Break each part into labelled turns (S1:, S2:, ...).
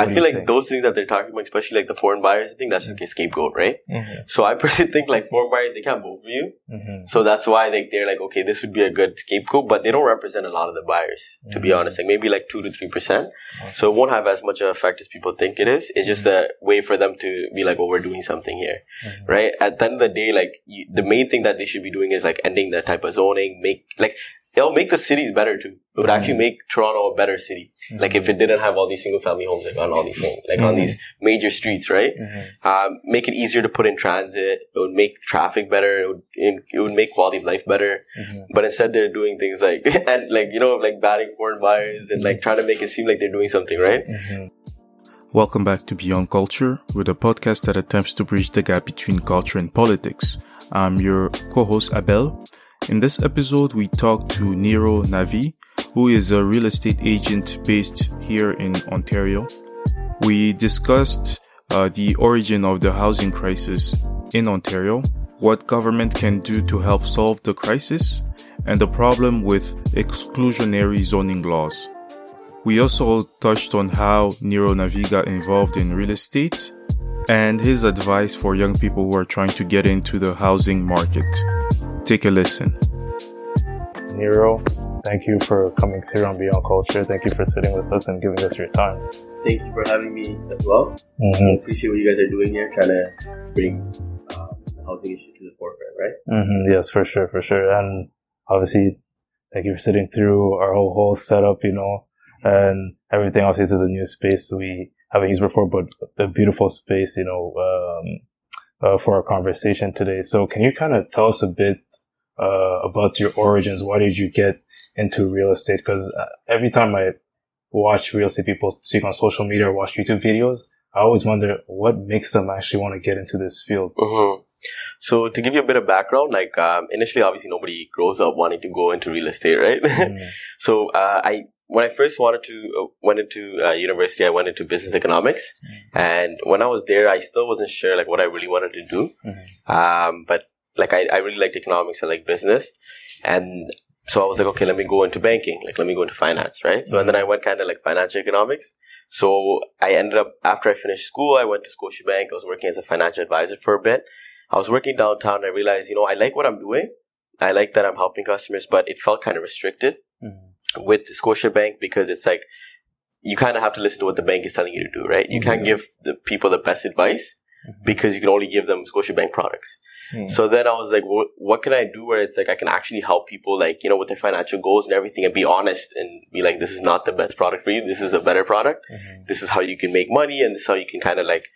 S1: I feel like think? those things that they're talking about, especially like the foreign buyers, I think that's just a scapegoat, right? Mm-hmm. So I personally think like foreign buyers, they can't vote for you. Mm-hmm. So that's why they, they're like, okay, this would be a good scapegoat, but they don't represent a lot of the buyers, to be mm-hmm. honest. Like maybe like 2 to 3%. percent So it won't have as much of effect as people think it is. It's just mm-hmm. a way for them to be like, oh, we're doing something here, mm-hmm. right? At the end of the day, like you, the main thing that they should be doing is like ending the type of zoning, make like it'll make the cities better too. It would mm actually make Toronto a better city. mm Like if it didn't have all these single family homes like on all these homes, like mm on these major streets, right? Mm-hmm. Um, make it easier to put in transit. It would make traffic better. It would, it would make quality of life better. Mm-hmm. But instead they're doing things like, and like, you know, like banning foreign buyers and like trying to make it seem like they're doing something, right?
S2: Welcome back to Beyond Culture, with a podcast that attempts to bridge the gap between culture and politics. I'm your co-host Abel, in this episode, we talk to Nero Navee, who is a real estate agent based here in Ontario. We discussed uh, the origin of the housing crisis in Ontario, what government can do to help solve the crisis, and the problem with exclusionary zoning laws. We also touched on how Nero Navee got involved in real estate and his advice for young people who are trying to get into the housing market. Take a listen.
S3: Nero, thank you for coming here on Beyond Culture. Thank you for sitting with us and giving us your time.
S1: Thank you for having me as well. Mm-hmm. I appreciate what you guys are doing here, trying to bring uh, the housing issue to the forefront, right?
S3: Mm-hmm. Yes, for sure, for sure. And obviously, thank you for sitting through our whole whole setup, you know, and everything. Obviously, this is a new space we haven't used before, but a beautiful space, you know, um, uh, for our conversation today. So can you kind of tell us a bit uh, about your origins? Why did you get into real estate? Because uh, every time I watch real estate people speak on social media or watch YouTube videos, I always wonder what makes them actually want to get into this field.
S1: Mm-hmm. So to give you a bit of background, like um, initially, obviously nobody grows up wanting to go into real estate, right? Mm. so uh, I when I first wanted to uh, went into uh, university, I went into business economics, mm-hmm. and when I was there, I still wasn't sure like what I really wanted to do. Mm-hmm. Um, but like I, I really liked economics and like business, and so I was like, okay, let me go into banking, like let me go into finance, right? So and then I went kind of like financial economics. So I ended up after I finished school, I went to Scotiabank. I was working as a financial advisor for a bit. I was working downtown. I realized, you know, I like what I'm doing. I like that I'm helping customers, but it felt kind of restricted. Mm-hmm with Scotiabank because it's like you kind of have to listen to what the bank is telling you to do, right? You mm-hmm. can't give the people the best advice mm-hmm. because you can only give them Scotiabank products. Mm-hmm. So then I was like, what, what can I do where it's like I can actually help people, like, you know, with their financial goals and everything and be honest and be like, this is not the best product for you. This is a better product. Mm-hmm. This is how you can make money and this is how you can kind of like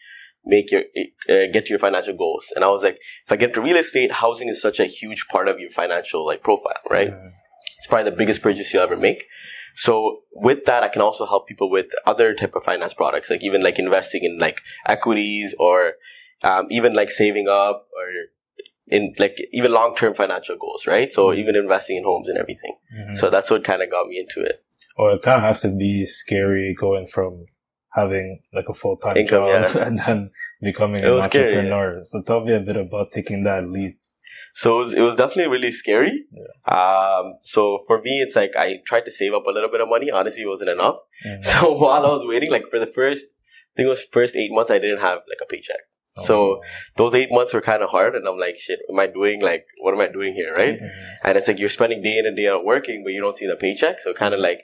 S1: make your, uh, get to your financial goals. And I was like, if I get to real estate, housing is such a huge part of your financial like profile, right? It's probably the biggest purchase you'll ever make. So with that, I can also help people with other type of finance products, like even like investing in like equities or um, even like saving up or in like even long term financial goals, right? So mm-hmm. even investing in homes and everything. Mm-hmm. So that's what kind of got me into it.
S3: Or it kind of has to be scary going from having like a full time job yeah. and then becoming it an entrepreneur. Scary, yeah. So tell me a bit about taking that leap
S1: so it was, it was definitely really scary. Yeah. Um, so for me, it's like I tried to save up a little bit of money. Honestly, it wasn't enough. Mm-hmm. So while I was waiting, like for the first, I think it was first eight months, I didn't have like a paycheck. Oh. So those eight months were kind of hard, and I'm like, shit, am I doing like, what am I doing here, right? Mm-hmm. And it's like you're spending day in and day out working, but you don't see the paycheck. So kind of like,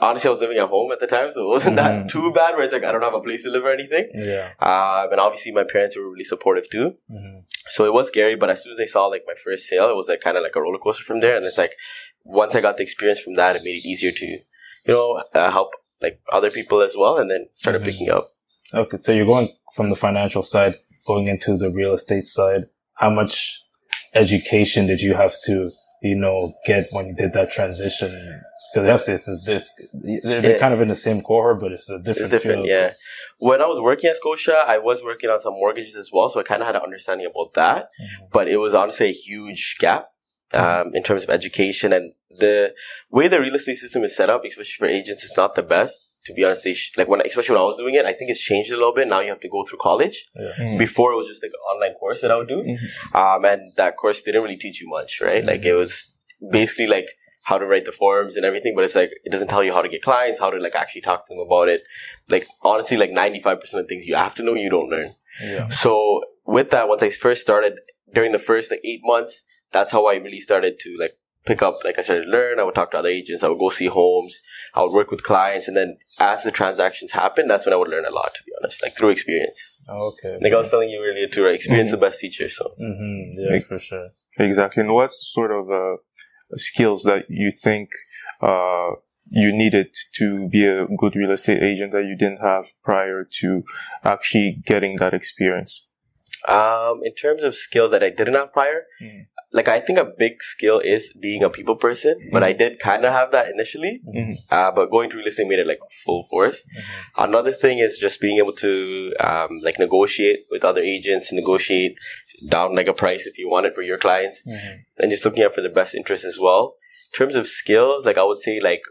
S1: honestly, I was living at home at the time, so it wasn't mm-hmm. that too bad. Where it's like I don't have a place to live or anything. Yeah. Uh, and obviously, my parents were really supportive too. Mm-hmm. So it was scary, but as soon as they saw like my first sale, it was like kind of like a roller coaster from there. And it's like once I got the experience from that, it made it easier to, you know, uh, help like other people as well, and then started mm-hmm. picking up.
S3: Okay, so you're going from the financial side, going into the real estate side. How much education did you have to, you know, get when you did that transition? Because that's this is this they're, yeah. kind of in the same cohort, but it's a different.
S1: It's different, field. yeah. When I was working at Scotia, I was working on some mortgages as well, so I kind of had an understanding about that. Mm-hmm. But it was honestly a huge gap um, in terms of education and the way the real estate system is set up, especially for agents, is not the best. To be honest, sh- like when especially when I was doing it, I think it's changed a little bit. Now you have to go through college. Yeah. Mm-hmm. Before it was just like an online course that I would do, mm-hmm. um, and that course didn't really teach you much, right? Like it was basically like how to write the forms and everything, but it's like it doesn't tell you how to get clients, how to like actually talk to them about it. Like honestly, like ninety five percent of things you have to know, you don't learn.
S3: Yeah.
S1: So with that, once I first started during the first like eight months, that's how I really started to like pick up. Like I started to learn. I would talk to other agents. I would go see homes. I would work with clients, and then as the transactions happen, that's when I would learn a lot. To be honest, like through experience.
S3: Okay.
S1: Like I was telling you earlier too, right? Experience is the best teacher. So
S3: Mm-hmm. Yeah, for sure.
S2: Exactly. And what's sort of uh, skills that you think uh, you needed to be a good real estate agent that you didn't have prior to actually getting that experience?
S1: Um, in terms of skills that I didn't have prior,
S2: Mm.
S1: like I think a big skill is being a people person, but I did kind of have that initially.
S2: Mhm.
S1: Uh, but going to real estate made it like full force. Another thing is just being able to um, like negotiate with other agents, negotiate down like a price if you want it for your clients,
S3: Mm-hmm.
S1: and just looking out for the best interest as well. In terms of skills, like I would say like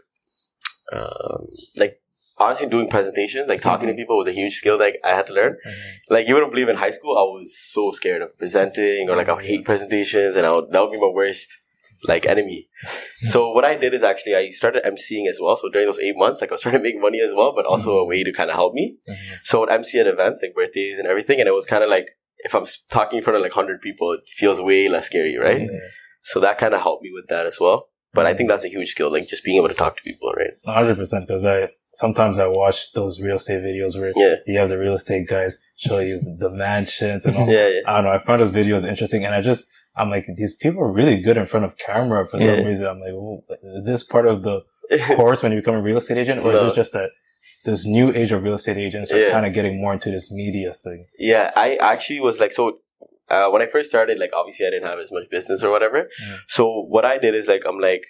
S1: um, like honestly doing presentations, like talking to mm-hmm. people was a huge skill that I had to learn. Mm-hmm. Like you wouldn't believe in high school, I was so scared of presenting or like I would hate presentations and I would, that would be my worst like enemy. so what I did is actually I started emceeing as well. So during those eight months, like I was trying to make money as well, but also mm-hmm. a way to kind of help me. So I would MC at events like birthdays and everything, and it was kind of like if I'm talking in front of like hundred people, it feels way less scary, right? So that kind of helped me with that as well. But I think that's a huge skill, like just being able to talk to people, right?
S3: hundred percent. Because I sometimes I watch those real estate videos where
S1: Yeah.
S3: you have the real estate guys show you the mansions and all.
S1: Yeah, yeah.
S3: I don't know. I find those videos interesting, and I just I'm like, these people are really good in front of camera for some reason. I'm like, oh, is this part of the course when you become a real estate agent, or is this just that this new age of real estate agents are kind of getting more into this media thing?
S1: Yeah, I actually was like, so uh, when I first started, like obviously I didn't have as much business or whatever.
S3: Mm.
S1: So what I did is like, I'm like,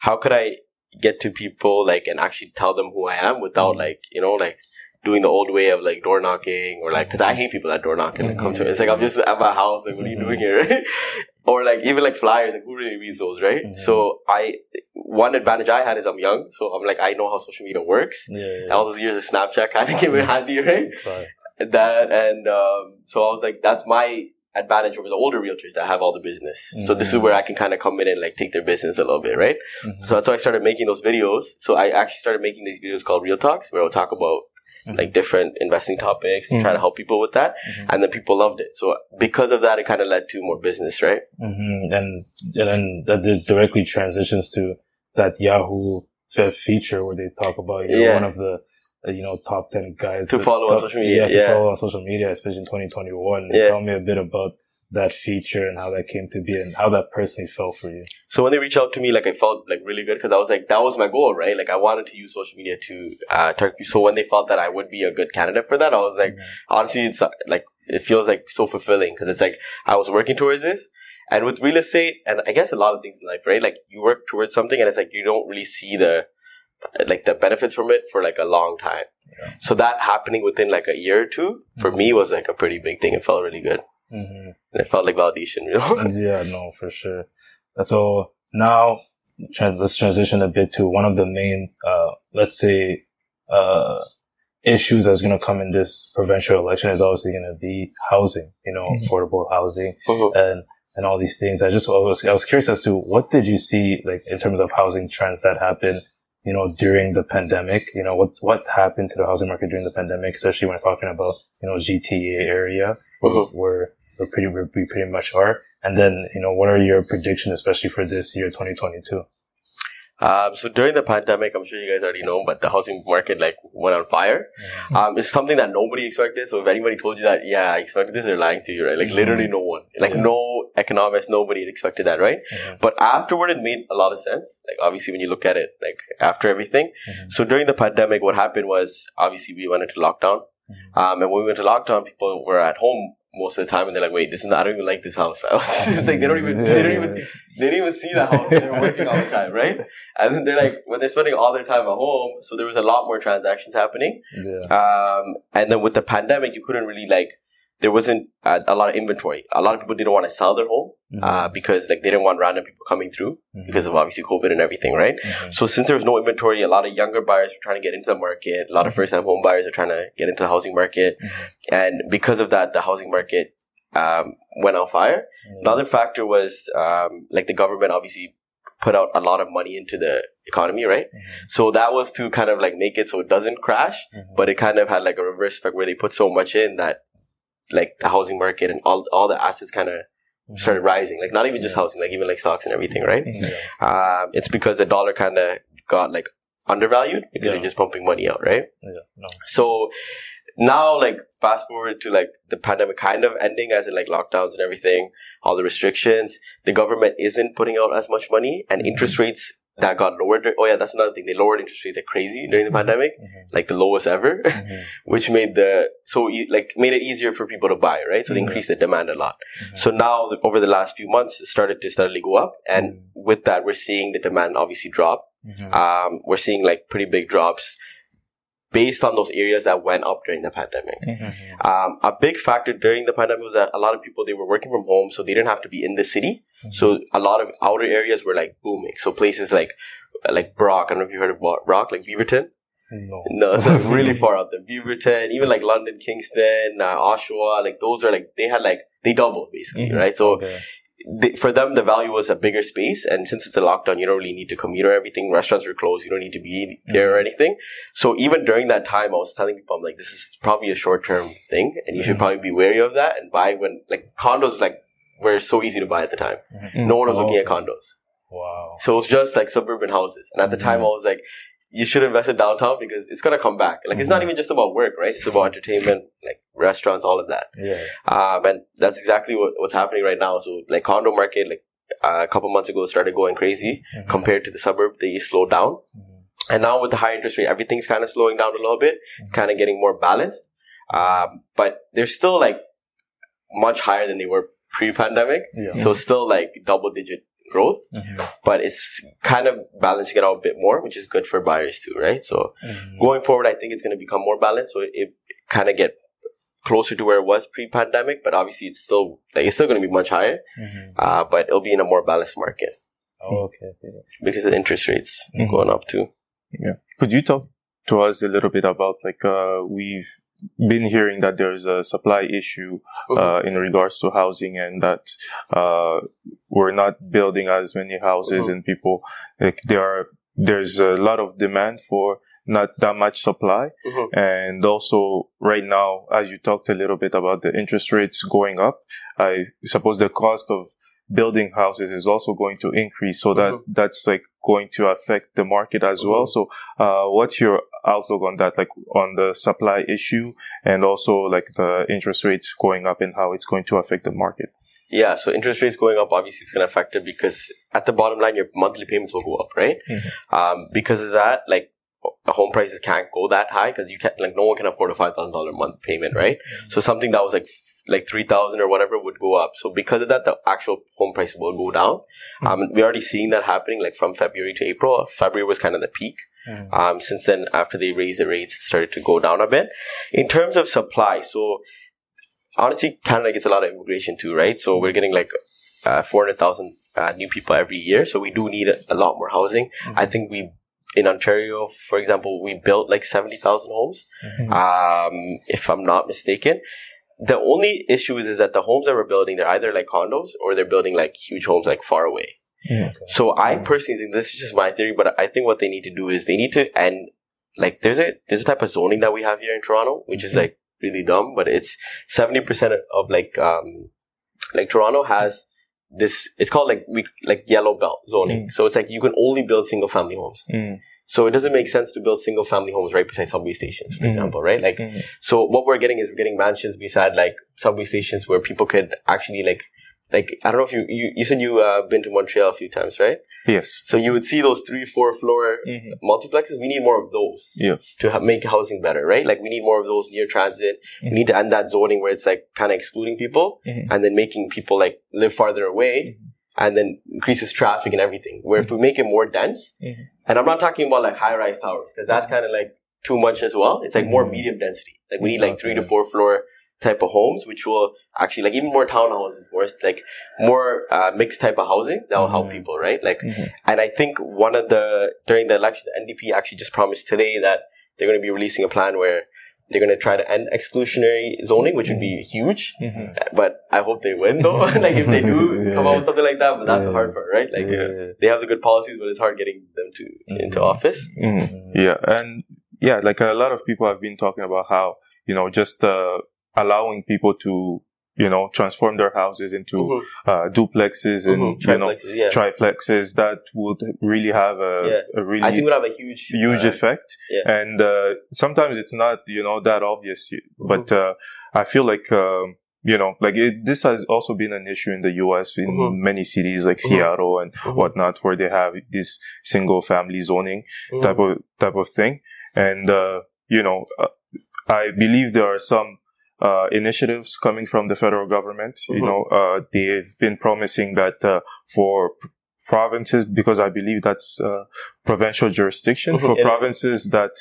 S1: how could I get to people like and actually tell them who I am without
S3: Mm.
S1: like, you know, like doing the old way of like door knocking or like, cause I hate people that door knock and come to me. It's like, I'm just at my house, like, what are you doing here? Right? or like even like flyers, like who really reads those, right?
S3: Mhm.
S1: So I, one advantage I had is I'm young. So I'm like, I know how social media works.
S3: Yeah,
S1: All those years of Snapchat kind of came in handy, right?
S3: But,
S1: that and um, so I was like, that's my advantage over the older realtors that have all the business. So this is
S3: Mhm.
S1: where I can kind of come in and like take their business a little bit, right?
S3: mhm.
S1: So that's why I started making those videos. So I actually started making these videos called Real Talks, where I'll talk about
S3: Mhm.
S1: like different investing topics and try to help people with that.
S3: Mhm.
S1: And then people loved it. So because of that, it kind of led to more business, right?
S3: hmm And and then that directly transitions to that Yahoo feature where they talk about you're
S1: Yeah.
S3: one of the you know top ten guys
S1: To follow on social media,
S3: Yeah, to
S1: yeah.
S3: follow on social media, especially in 2021.
S1: Yeah.
S3: Tell me a bit about that feature and how that came to be and how that personally felt for you.
S1: So when they reached out to me, like I felt like really good because I was like, that was my goal, right? Like I wanted to use social media to uh, target. So when they felt that I would be a good candidate for that, I was like, honestly, it's uh, like it feels like so fulfilling because it's like I was working towards this. And with real estate, and I guess a lot of things in life, right? Like you work towards something, and it's like you don't really see the like the benefits from it for like a long time.
S3: Yeah.
S1: So that happening within like a year or two for me was like a pretty big thing. It felt really good,
S3: hmm
S1: and it felt like validation, you know.
S3: yeah, no, for sure. So now let's transition a bit to one of the main, uh, let's say, uh, issues that's going to come in this provincial election is obviously going to be housing, you know,
S2: Mhm.
S3: affordable housing
S1: Mhm.
S3: and, and all these things. I just I was, I was curious as to what did you see like in terms of housing trends that happened, you know, during the pandemic, you know, what, what happened to the housing market during the pandemic, especially when we're talking about, you know, GTA area
S1: Mhm.
S3: where we're pretty, where we pretty much are. And then, you know, what are your predictions, especially for this year, 2022?
S1: Um, so during the pandemic, I'm sure you guys already know, but the housing market like went on fire. Um, it's something that nobody expected. So if anybody told you that, yeah, I expected this, they're lying to you, right? Like literally no one, like
S3: Yeah.
S1: no economist, nobody had expected that, right?
S3: Mhm.
S1: But afterward, it made a lot of sense. Like obviously, when you look at it, like after everything.
S3: Mhm.
S1: So during the pandemic, what happened was obviously we went into lockdown.
S3: Mhm.
S1: Um, and when we went to lockdown, people were at home most of the time, and they're like, "Wait, this is not, I don't even like this house." it's like they don't even they don't even they didn't even see the house. They're working all the time, right? And then they're like, when they're spending all their time at home, so there was a lot more transactions happening.
S3: Yeah.
S1: Um, and then with the pandemic, you couldn't really like, there wasn't uh, a lot of inventory. A lot of people didn't want to sell their home
S3: Mhm.
S1: uh, because like they didn't want random people coming through
S3: Mhm.
S1: because of obviously COVID and everything, right?
S3: Mhm.
S1: So since there was no inventory, a lot of younger buyers were trying to get into the market. A lot of first-time home buyers are trying to get into the housing market,
S3: Mhm.
S1: and because of that, the housing market um, went on fire.
S3: Mhm.
S1: Another factor was um, like the government obviously put out a lot of money into the economy, right?
S3: Mm-hmm.
S1: So that was to kind of like make it so it doesn't crash,
S3: Mhm.
S1: but it kind of had like a reverse effect where they put so much in that like the housing market and all all the assets kind of
S3: Mhm.
S1: started rising. Like not even just
S3: Yeah.
S1: housing, like even like stocks and everything, right?
S3: Yeah.
S1: Um, it's because the dollar kind of got like undervalued because
S3: Yeah.
S1: they're just pumping money out, right?
S3: Yeah. No.
S1: So now, like, fast forward to like the pandemic kind of ending, as in like lockdowns and everything, all the restrictions. The government isn't putting out as much money, and interest rates that got lowered. Oh yeah, that's another thing. They lowered interest rates like crazy during the pandemic,
S3: Mhm.
S1: like the lowest ever,
S3: Mhm.
S1: which made the so e- like made it easier for people to buy, right? So they
S3: Mhm.
S1: increased the demand a lot.
S3: Mhm.
S1: So now, the, over the last few months, it started to steadily go up, and
S3: Mhm.
S1: with that, we're seeing the demand obviously drop um, we're seeing like pretty big drops based on those areas that went up during the pandemic.
S3: Mhm.
S1: Um, a big factor during the pandemic was that a lot of people they were working from home, so they didn't have to be in the city. So a lot of outer areas were like booming. So places like like Brock, I don't know if you heard of Brock, like Beaverton.
S3: No.
S1: No, it's like really far out there. Beaverton, even like London, Kingston, uh, Oshawa, like those are like they had like they doubled basically,
S3: Mhm.
S1: right? So
S3: Okay.
S1: They, for them, the value was a bigger space. And since it's a lockdown, you don't really need to commute or everything. Restaurants were closed. You don't need to be there or anything. So even during that time, I was telling people, I'm like, this is probably a short term thing. And you should
S3: Mhm.
S1: probably be wary of that and buy when, like, condos, like, were so easy to buy at the time.
S3: Mhm.
S1: No one was
S3: Oh,
S1: looking at condos.
S3: Wow.
S1: So it was just like suburban houses. And at the time. I was like, you should invest in downtown because it's going to come back. Like, it's not
S3: Mhm.
S1: even just about work, right? It's about entertainment, like restaurants, all of that.
S3: Yeah.
S1: Um, and that's exactly what, what's happening right now. So, like, condo market, like, uh, a couple months ago started going crazy
S3: Mhm.
S1: compared to the suburb. They slowed down.
S3: Mhm.
S1: And now with the high interest rate, everything's kind of slowing down a little bit. It's kind of getting more balanced. Um, but they're still like much higher than they were pre-pandemic.
S3: Yeah.
S1: So still like double digit growth,
S3: Mhm.
S1: but it's kind of balancing it out a bit more, which is good for buyers too, right? So
S3: Mhm.
S1: going forward, I think it's going to become more balanced. So it, it kind of get closer to where it was pre-pandemic, but obviously it's still like it's still going to be much higher.
S3: Mhm.
S1: Uh, but it'll be in a more balanced market
S3: Oh, okay. okay.
S1: because of interest rates
S2: Mhm.
S1: going up too. Yeah.
S2: Could you talk to us a little bit about like uh, we've been hearing that there's a supply issue uh, in regards to housing and that uh, we're not building as many houses
S1: Mhm.
S2: and people like there are there's a lot of demand for not that much supply.
S1: Mhm.
S2: and also right now as you talked a little bit about the interest rates going up i suppose the cost of building houses is also going to increase. So that that's like going to affect the market as well. So uh, what's your outlook on that like on the supply issue and also like the interest rates going up and how it's going to affect the market
S1: Yeah, so interest rates going up obviously is going to affect it because at the bottom line, your monthly payments will go up, right?
S3: Mhm.
S1: Um, because of that, like the home prices can't go that high because you can't like no one can afford a five thousand dollar month payment, right? So something that was like like three thousand or whatever would go up. So because of that, the actual home price will go down. Um, we're already seeing that happening like from February to April. February was kind of the peak.
S3: Mhm.
S1: Um, since then, after they raised the rates, it started to go down a bit. In terms of supply, so honestly, Canada gets a lot of immigration too, right? So we're getting like uh, 400,000 uh, new people every year. So we do need a, a lot more housing. I think we, in Ontario, for example, we built like 70,000 homes,
S3: Mhm.
S1: um, if I'm not mistaken. The only issue is, is that the homes that we're building, they're either like condos or they're building like huge homes like far away.
S3: Okay.
S1: So I personally think this is just my theory, but I think what they need to do is they need to end like there's a there's a type of zoning that we have here in Toronto, which is like really dumb, but it's seventy percent of like um like Toronto has this it's called like we like yellow belt zoning. So it's like you can only build single family homes.
S2: Mm.
S1: So it doesn't make sense to build single family homes right beside subway stations, for
S2: Mhm.
S1: example, right? Like
S2: Mhm.
S1: so what we're getting is we're getting mansions beside like subway stations where people could actually like like I don't know if you you, you said you uh, been to Montreal a few times, right?
S2: yes
S1: So you would see those three, four floor
S2: Mhm.
S1: multiplexes. We need more of those
S2: yeah
S1: to ha- make housing better, right? Like we need more of those near transit. We need to end that zoning where it's like kind of excluding people
S2: Mhm.
S1: and then making people like live farther away
S2: Mhm.
S1: and then increases traffic and everything. Where if we make it more dense,
S2: Mhm.
S1: and I'm not talking about like high rise towers because that's kind of like too much as well. It's like more medium density. Like we need like three to four floor type of homes, which will actually like even more townhouses, more like more uh, mixed type of housing that will help
S3: Mhm.
S1: people, right? Like
S2: Mhm.
S1: and I think one of the during the election, the NDP actually just promised today that they're going to be releasing a plan where they're going to try to end exclusionary zoning, which would be huge.
S2: Mhm.
S1: But I hope they win though. like if they do
S3: Yeah.
S1: come out with something like that, but that's the hard part, right? Like
S3: Yeah.
S1: they have the good policies, but it's hard getting them to into
S3: Mhm.
S1: office.
S2: Mhm. Yeah, and yeah, like a lot of people have been talking about how you know just uh, allowing people to you know transform their houses into
S1: Mhm.
S2: uh, duplexes and
S1: Mhm.
S2: you know
S1: Triplexes, yeah.
S2: triplexes that would really have a,
S1: Yeah.
S2: a really
S1: I think would have a huge,
S2: huge
S1: uh,
S2: effect
S1: yeah.
S2: and uh, sometimes it's not you know that obvious but uh, i feel like um, you know like it, this has also been an issue in the us in
S1: Mhm.
S2: many cities like
S1: Mhm.
S2: seattle and
S1: Mhm.
S2: whatnot where they have this single family zoning type of type of thing and uh, you know uh, i believe there are some uh, initiatives coming from the federal government you
S1: Mhm.
S2: know uh, they've been promising that uh, for p- provinces because i believe that's uh, provincial jurisdiction
S1: Mhm,
S2: for
S1: it is.
S2: provinces that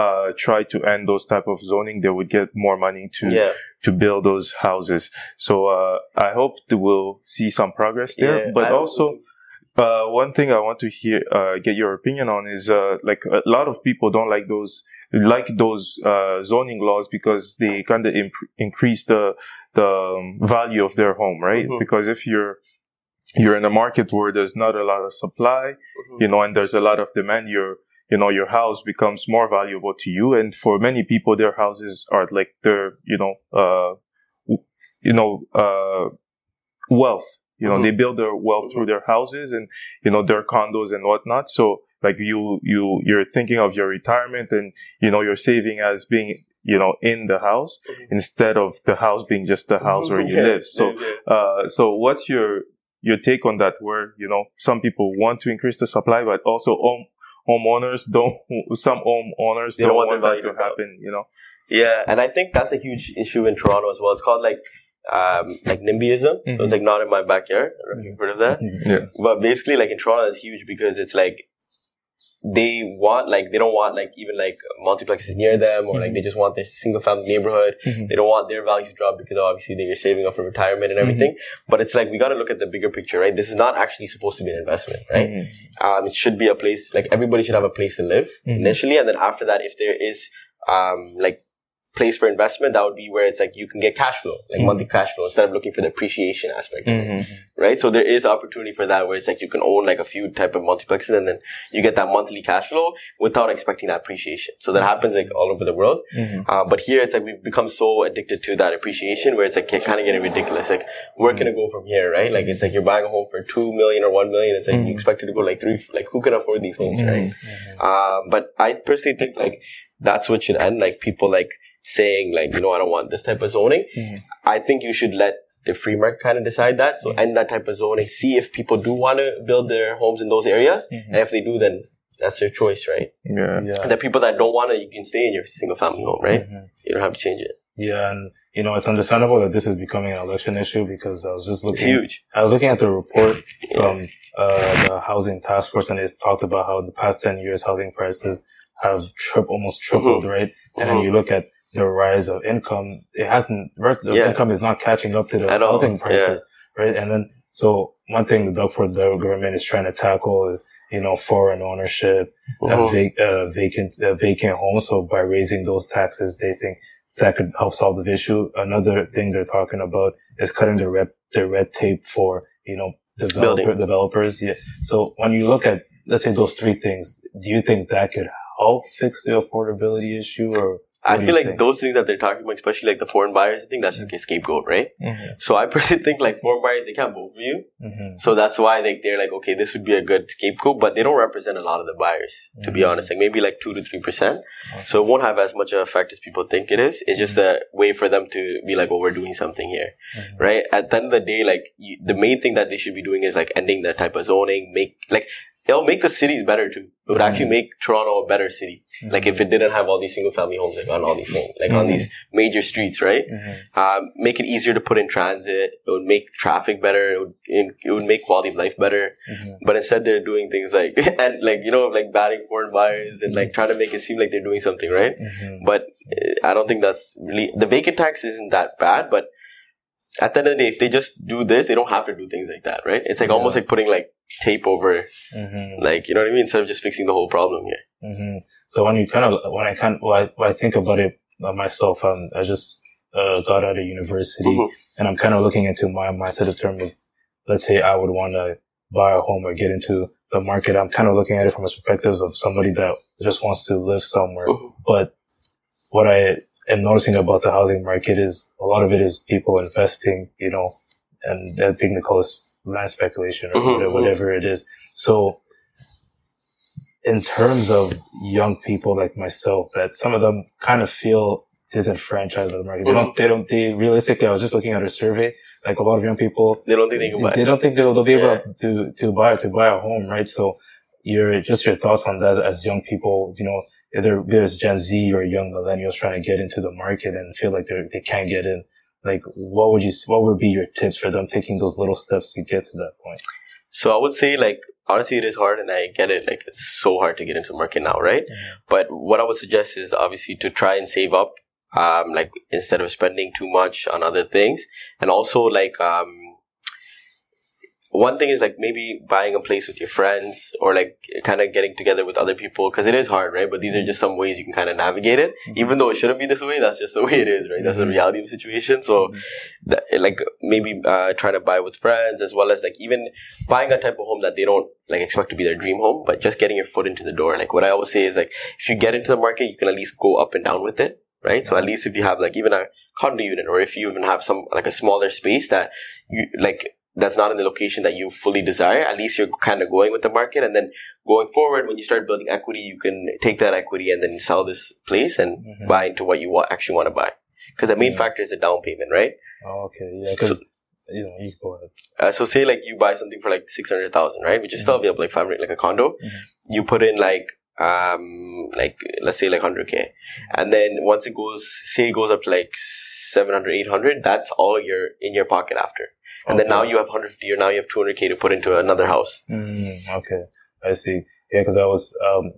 S2: uh, try to end those type of zoning they would get more money to
S1: yeah,
S2: to build those houses so uh, i hope that we'll see some progress there
S1: yeah.
S2: but
S1: I
S2: also uh, one thing I want to hear, uh, get your opinion on is, uh, like a lot of people don't like those, like those, uh, zoning laws because they kind of imp- increase the, the um, value of their home, right?
S1: Mhm.
S2: Because if you're, you're in a market where there's not a lot of supply,
S1: Mhm.
S2: you know, and there's a lot of demand, your, you know, your house becomes more valuable to you. And for many people, their houses are like their, you know, uh, you know, uh, wealth. You know,
S1: Mhm.
S2: they build their wealth through their houses and, you know, their condos and whatnot. So, like you, you, you're thinking of your retirement and, you know, you're saving as being, you know, in the house
S1: Mhm.
S2: instead of the house being just the house where you
S1: Yeah,
S2: live. So,
S1: yeah.
S2: uh, so what's your your take on that? Where you know some people want to increase the supply, but also home homeowners don't. Some homeowners
S1: They
S2: don't,
S1: don't want
S2: want, that to
S1: to go up.
S2: happen. You know.
S1: Yeah, and I think that's a huge issue in Toronto as well. It's called like um, like NIMBYism. So
S2: Mhm.
S1: it's like not in my backyard. I don't know if you've heard of that.
S2: Yeah.
S1: But basically, like in Toronto, it's huge because it's like they want like they don't want like even like multiplexes near them or like they just want their single family neighborhood.
S2: Mhm.
S1: They don't want their values to drop because obviously they're saving up for retirement and everything. But it's like we got to look at the bigger picture, right? This is not actually supposed to be an investment, right?
S2: Mhm.
S1: Um, it should be a place like everybody should have a place to live
S2: Mhm.
S1: initially, and then after that, if there is um like place for investment, that would be where it's like you can get cash flow, like
S2: Mhm.
S1: monthly cash flow, instead of looking for the appreciation aspect, of it,
S2: Mhm.
S1: right? So there is opportunity for that where it's like you can own like a few type of multiplexes, and then you get that monthly cash flow without expecting that appreciation. So that happens like all over the world.
S2: Mhm.
S1: Uh, but here it's like we've become so addicted to that appreciation where it's like kind of getting ridiculous. Like where can it go from here, right? Like it's like you're buying a home for two million or one million. It's like you expect it to go like three. Like who can afford these homes, right? Um, but I personally think like that's what should end. Like people like saying like you know I don't want this type of zoning.
S2: Mhm.
S1: I think you should let the free market kind of decide that. So end that type of zoning. See if people do want to build their homes in those areas,
S2: Mhm.
S1: and if they do, then that's their choice, right?
S2: Yeah.
S3: Yeah.
S1: And the people that don't want it, you can stay in your single family home, right?
S3: Mhm.
S1: You don't have to change it.
S3: Yeah, and you know it's understandable that this is becoming an election issue because I was just
S1: It's
S3: looking.
S1: huge.
S3: I was looking at the report
S1: Yeah.
S3: from uh, the housing task force, and it talked about how the past ten years housing prices have tri- almost tripled, right? And then
S1: Mhm.
S3: you look at the rise of income; it hasn't. The
S1: Yeah.
S3: income is not catching up to the
S1: At all,
S3: housing prices, right? And then so one thing the Doug the government is trying to tackle is you know foreign ownership,
S1: Mhm.
S3: vac- uh, vacant uh, vacant homes. So by raising those taxes, they think that could help solve the issue. Another thing they're talking about is cutting the red the red tape for you know developer
S1: Building.
S3: developers. Yeah. So when you look at let's say those three things, do you think that could help fix the affordability issue or?
S1: I feel like
S3: think?
S1: those things that they're talking about, especially like the foreign buyers, I think that's just a scapegoat, right?
S2: Mhm.
S1: So I personally think like foreign buyers, they can't vote for you.
S3: Mhm.
S1: So that's why like they're like, okay, this would be a good scapegoat, but they don't represent a lot of the buyers, to be
S3: Mhm.
S1: honest. Like maybe like two to three percent. So it won't have as much of effect as people think it is. It's just a way for them to be like, oh, we're doing something here,
S3: Mhm.
S1: right? At the end of the day, like you, the main thing that they should be doing is like ending that type of zoning, make like it'll make the cities better too. It would actually make Toronto a better city. Like if it didn't have all these single family homes like on all these homes, like on
S2: Mhm.
S1: these major streets, right?
S3: Mhm.
S1: um, make it easier to put in transit. It would make traffic better. It would, it would make quality of life better.
S3: Mhm.
S1: But instead, they're doing things like and like you know like batting foreign buyers and like trying to make it seem like they're doing something right.
S3: Mhm.
S1: But uh, I don't think that's really the vacant tax isn't that bad. But at the end of the day, if they just do this, they don't have to do things like that, right? It's like almost like putting like tape over,
S3: Mhm.
S1: like you know what I mean, instead of just fixing the whole problem here.
S3: hmm So when you kind of when I kind when I, when I think about it uh, myself, um, I just uh, got out of university,
S1: Mhm.
S3: and I'm kind of looking into my mindset of term of, let's say, I would want to buy a home or get into the market. I'm kind of looking at it from a perspective of somebody that just wants to live somewhere.
S1: Mhm.
S3: But what I am noticing about the housing market is a lot of it is people investing, you know, and I think they call it land speculation or
S1: Mhm,
S3: whatever,
S1: mhm.
S3: whatever it is. So in terms of young people like myself, that some of them kind of feel disenfranchised by the market. They don't, they don't, they realistically, I was just looking at a survey, like a lot of young people,
S1: They don't think they can buy.
S3: they don't think they'll, they'll be able
S1: Yeah.
S3: to, to buy, to buy a home, right? So your, just your thoughts on that as young people, you know, either there's Gen Z or young millennials trying to get into the market and feel like they're, they can't get in. Like, what would you, what would be your tips for them taking those little steps to get to that point?
S1: So I would say like honestly it is hard and I get it. Like it's so hard to get into the market now, right? But what I would suggest is obviously to try and save up. Um, like instead of spending too much on other things. And also like um one thing is like maybe buying a place with your friends or like kind of getting together with other people because it is hard, right? But these are just some ways you can kind of navigate it.
S3: Mhm.
S1: Even though it shouldn't be this way, that's just the way it is, right? That's the
S3: Mhm.
S1: reality of the situation. So
S3: Mhm.
S1: that, like maybe uh, trying to buy with friends as well as like even buying a type of home that they don't like expect to be their dream home, but just getting your foot into the door. Like what I always say is like if you get into the market, you can at least go up and down with it, right? So at least if you have like even a condo unit or if you even have some like a smaller space that you like that's not in the location that you fully desire, at least you're kind of going with the market. And then going forward, when you start building equity, you can take that equity and then sell this place and
S3: Mhm.
S1: buy into what you wa- actually want to buy. Because the main
S3: Yeah.
S1: factor is the down payment, right?
S3: Oh, okay. Yeah.
S1: So-
S3: you know, you go ahead.
S1: Uh, so say like you buy something for like six hundred thousand, right? Which is still available, like five hundred, like a condo.
S3: Mhm.
S1: You put in like um like let's say like hundred k, and then once it goes, say it goes up to like 700, 800, that's all you're in your pocket after. And then now you have hundred fifty, or now you have two hundred k to put into another house.
S3: Mm, okay, I see. Yeah, because I was um,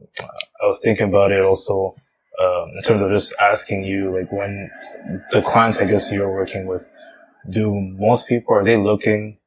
S3: I was thinking about it also um, in terms of just asking you like when the clients I guess you're working with, do most people are they looking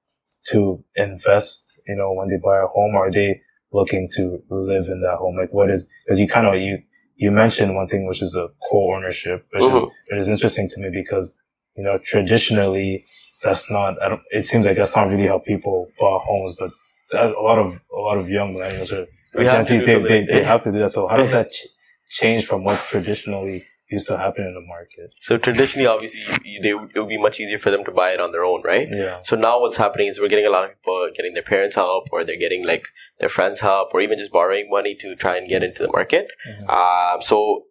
S3: to invest? You know, when they buy a home, or are they looking to live in that home? Like, what is because you kind of you you mentioned one thing which is a co-ownership, which is
S1: Mhm.
S3: it is interesting to me because you know traditionally that's not. I don't. It seems like that's not really how people buy homes, but a lot of a lot of young millennials are.
S1: We have to
S3: they, they, they have to do that. So how does that ch- change from what traditionally used to happen in the market?
S1: So traditionally, obviously, they, it would be much easier for them to buy it on their own, right?
S3: Yeah.
S1: So now what's happening is we're getting a lot of people getting their parents' help or they're getting like their friends' help or even just borrowing money to try and get into the market.
S3: Mhm.
S1: Um, so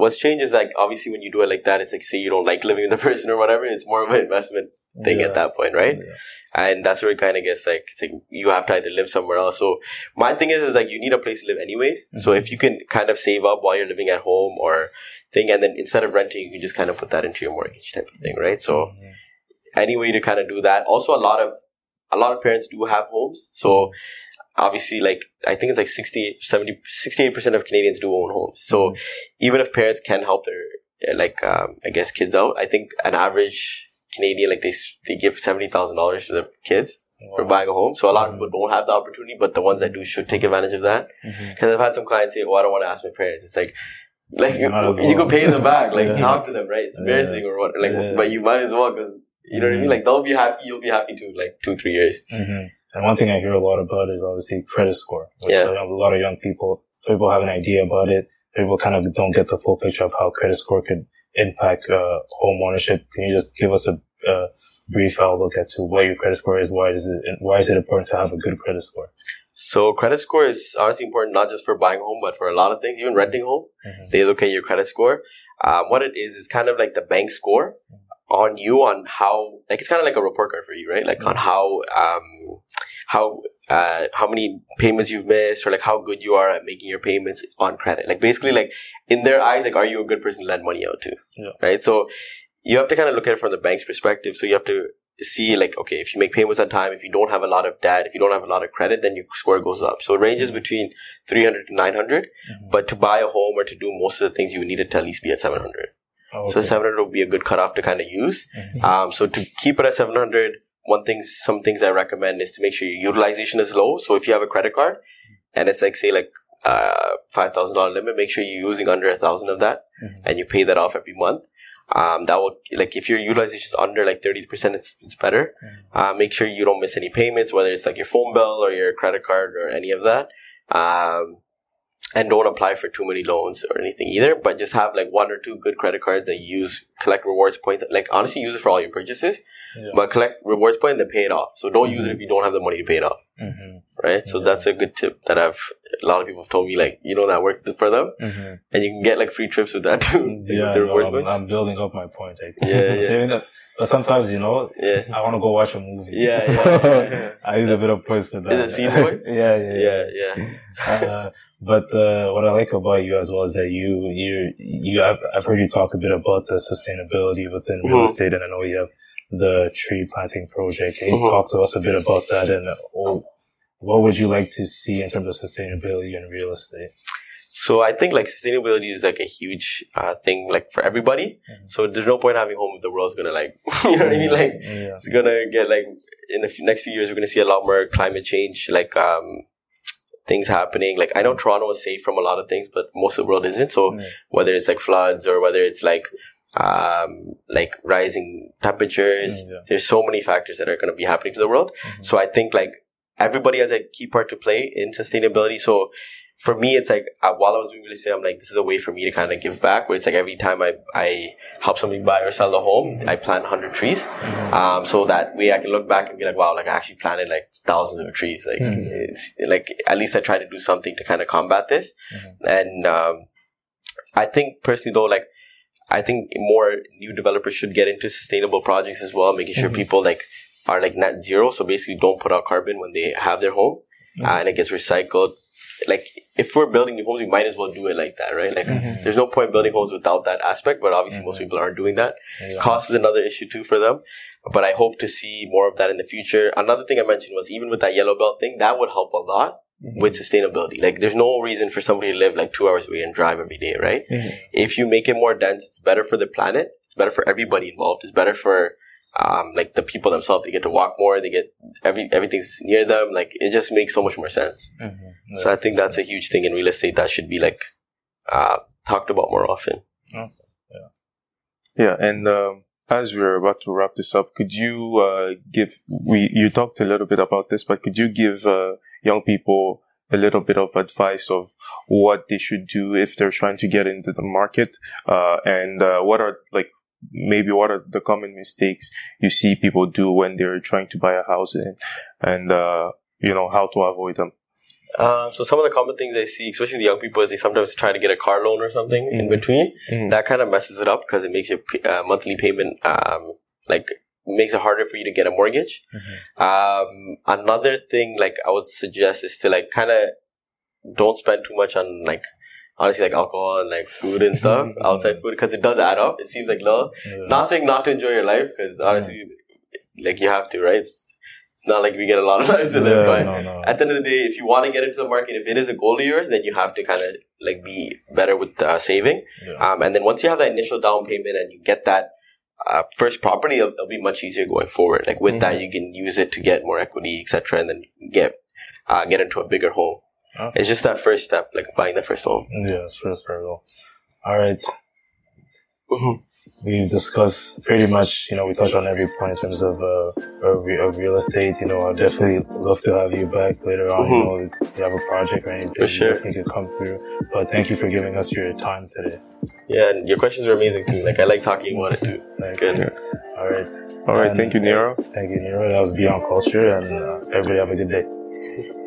S1: what's changed is like obviously when you do it like that, it's like say you don't like living with the person or whatever, it's more of an investment thing
S3: yeah.
S1: at that point, right?
S3: Yeah.
S1: And that's where it kind of gets like, it's like you have to either live somewhere else. So my thing is, is like you need a place to live anyways. So
S3: Mhm.
S1: if you can kind of save up while you're living at home or thing, and then instead of renting, you can just kind of put that into your mortgage type of thing, right? So
S3: Mhm.
S1: any way to kind of do that. Also, a lot of a lot of parents do have homes, so obviously, like I think it's like 60, 70, 68 percent of Canadians do own homes. So even if parents can help their uh, like um, I guess kids out, I think an average Canadian like they they give seventy thousand dollars to their kids for buying a home. So a lot of
S3: Mhm.
S1: people don't have the opportunity, but the ones that do should take advantage of that. Because I've had some clients say, "Well, I don't want to ask my parents." It's like, like
S3: You well.
S1: could pay them back, like
S3: Yeah.
S1: talk to them, right? It's
S3: Yeah.
S1: embarrassing or what, like,
S3: Yeah.
S1: but you might as well because you know what I mean.
S3: Mhm.
S1: Like they'll be happy, you'll be happy too, like two, three years.
S3: hmm And one thing I hear a lot about is obviously credit score.
S1: Yeah.
S3: A lot of young people, people have an idea about it. People kind of don't get the full picture of how credit score could impact uh, home ownership. Can you just give us a, a brief outlook at to what your credit score is? Why is it why is it important to have a good credit score?
S1: So credit score is honestly important not just for buying home, but for a lot of things. Even renting home,
S3: Mhm.
S1: they look at your credit score. Um, what it is is kind of like the bank score on you on how like it's kind of like a report card for you, right? Like on how um how uh how many payments you've missed or like how good you are at making your payments on credit. Like basically like in their eyes, like are you a good person to lend money out to?
S3: Yeah.
S1: Right. So you have to kind of look at it from the bank's perspective. So you have to see like okay if you make payments on time if you don't have a lot of debt if you don't have a lot of credit then your score goes up so it ranges between 300 to 900
S3: Mhm.
S1: but to buy a home or to do most of the things you would need it to at least be at 700
S3: Oh,
S1: so 700 would be a good cutoff to kind of use
S3: Mhm.
S1: um, so to keep it at 700 one thing some things i recommend is to make sure your utilization is low so if you have a credit card and it's like say like uh, five thousand dollar limit. Make sure you're using under a thousand of that,
S3: Mhm.
S1: and you pay that off every month. Um, that will like if your utilization is under like thirty percent, it's it's better. Uh, make sure you don't miss any payments, whether it's like your phone bill or your credit card or any of that. Um, and don't apply for too many loans or anything either. But just have like one or two good credit cards that you use, collect rewards points. Like honestly, use it for all your purchases,
S3: Yeah.
S1: but collect rewards points point and then pay it off. So don't use it if you don't have the money to pay it off
S3: Mhm.
S1: right? So
S3: Yeah.
S1: that's a good tip that I've a lot of people have told me like you know that worked for them,
S3: Mhm.
S1: and you can get like free trips with that too. like,
S3: Yeah,
S1: the
S3: no,
S1: rewards
S3: I'm,
S1: points.
S3: I'm building up my point. Like,
S1: Yeah, yeah.
S3: But sometimes, you know,
S1: yeah,
S3: I want to go watch a movie.
S1: Yeah,
S3: So
S1: yeah.
S3: I use a bit of points for that.
S1: Is it scene points?
S3: yeah, yeah,
S1: yeah, yeah.
S3: uh, but uh, what I like about you as well is that you you you I've, I've heard you talk a bit about the sustainability within real
S1: Mhm.
S3: estate, and I know you have the tree planting project. Can you
S1: Mhm.
S3: talk to us a bit about that, and uh, what would you like to see in terms of sustainability in real estate?
S1: So I think like sustainability is like a huge uh, thing like for everybody.
S3: Mhm.
S1: So there's no point having home if the world's gonna like you know what I mean like
S3: yeah.
S1: it's gonna get like in the f- next few years we're gonna see a lot more climate change like um things happening like i know toronto is safe from a lot of things but most of the world isn't so
S3: Mm.
S1: whether it's like floods or whether it's like um like rising temperatures
S3: Mm, yeah.
S1: there's so many factors that are going to be happening to the world
S3: Mhm.
S1: so i think like everybody has a key part to play in sustainability so for me, it's like uh, while I was doing real estate, I'm like, this is a way for me to kind of give back. Where it's like every time I I help somebody buy or sell a home, I plant hundred trees,
S3: Mhm.
S1: um, so that way I can look back and be like, wow, like I actually planted like thousands of trees. Like,
S3: Mhm.
S1: it's like at least I try to do something to kind of combat this.
S3: Mhm.
S1: And um, I think personally though, like I think more new developers should get into sustainable projects as well, making sure
S3: Mhm.
S1: people like are like net zero. So basically, don't put out carbon when they have their home, uh, and it gets recycled. Like if we're building new homes, we might as well do it like that, right? Like
S3: Mhm.
S1: there's no point building homes without that aspect. But obviously, most
S3: Mhm.
S1: people aren't doing that.
S3: Yeah.
S1: Cost is another issue too for them. But I hope to see more of that in the future. Another thing I mentioned was even with that yellow belt thing, that would help a lot
S3: Mhm.
S1: with sustainability. Like there's no reason for somebody to live like two hours away and drive every day, right?
S3: Mhm.
S1: If you make it more dense, it's better for the planet. It's better for everybody involved. It's better for um, like the people themselves. They get to walk more. They get every everything's near them. Like it just makes so much more sense.
S3: Mhm.
S1: So I think that's a huge thing in real estate that should be like uh, talked about more often.
S2: Yeah, and um, as we're about to wrap this up, could you uh, give we you talked a little bit about this, but could you give uh, young people a little bit of advice of what they should do if they're trying to get into the market, uh, and uh, what are like maybe what are the common mistakes you see people do when they're trying to buy a house, and and uh, you know how to avoid them.
S1: Uh, so some of the common things I see, especially the young people, is they sometimes try to get a car loan or something in
S2: Mhm.
S1: between.
S2: Mhm.
S1: That kind of messes it up because it makes your p- uh, monthly payment um, like makes it harder for you to get a mortgage.
S3: Mhm.
S1: Um, another thing like I would suggest is to like kind of don't spend too much on like honestly like alcohol and like food and stuff
S3: Mhm.
S1: outside food because it does add up. It seems like low.
S3: Yeah.
S1: Not saying not to enjoy your life because honestly, like you have to, right? It's, it's not like we get a lot of lives to live, but
S3: no, no.
S1: at the end of the day, if you want to get into the market, if it is a goal of yours, then you have to kind of like be better with uh, saving.
S3: Yeah.
S1: Um, and then once you have that initial down payment and you get that uh, first property, it'll, it'll be much easier going forward. Like with that,
S3: Mhm.
S1: you can use it to get more equity, etc., and then get uh, get into a bigger home.
S3: Okay.
S1: It's just that first step, like buying the first home.
S3: Yeah, sure, sure. All right. We've discussed pretty much, you know, we touched on every point in terms of, uh, of, of real estate. You know, I'd definitely love to have you back later on. You know, if you have a project or anything,
S1: For sure.
S3: you definitely could come through. But thank you for giving us your time today.
S1: Yeah, and your questions are amazing too. Like I like talking about it too. It's good.
S3: you. All right.
S2: All right,
S3: And-
S2: thank you, Nero.
S3: Thank you, Nero. That was Beyond Culture, and uh, everybody have a good day.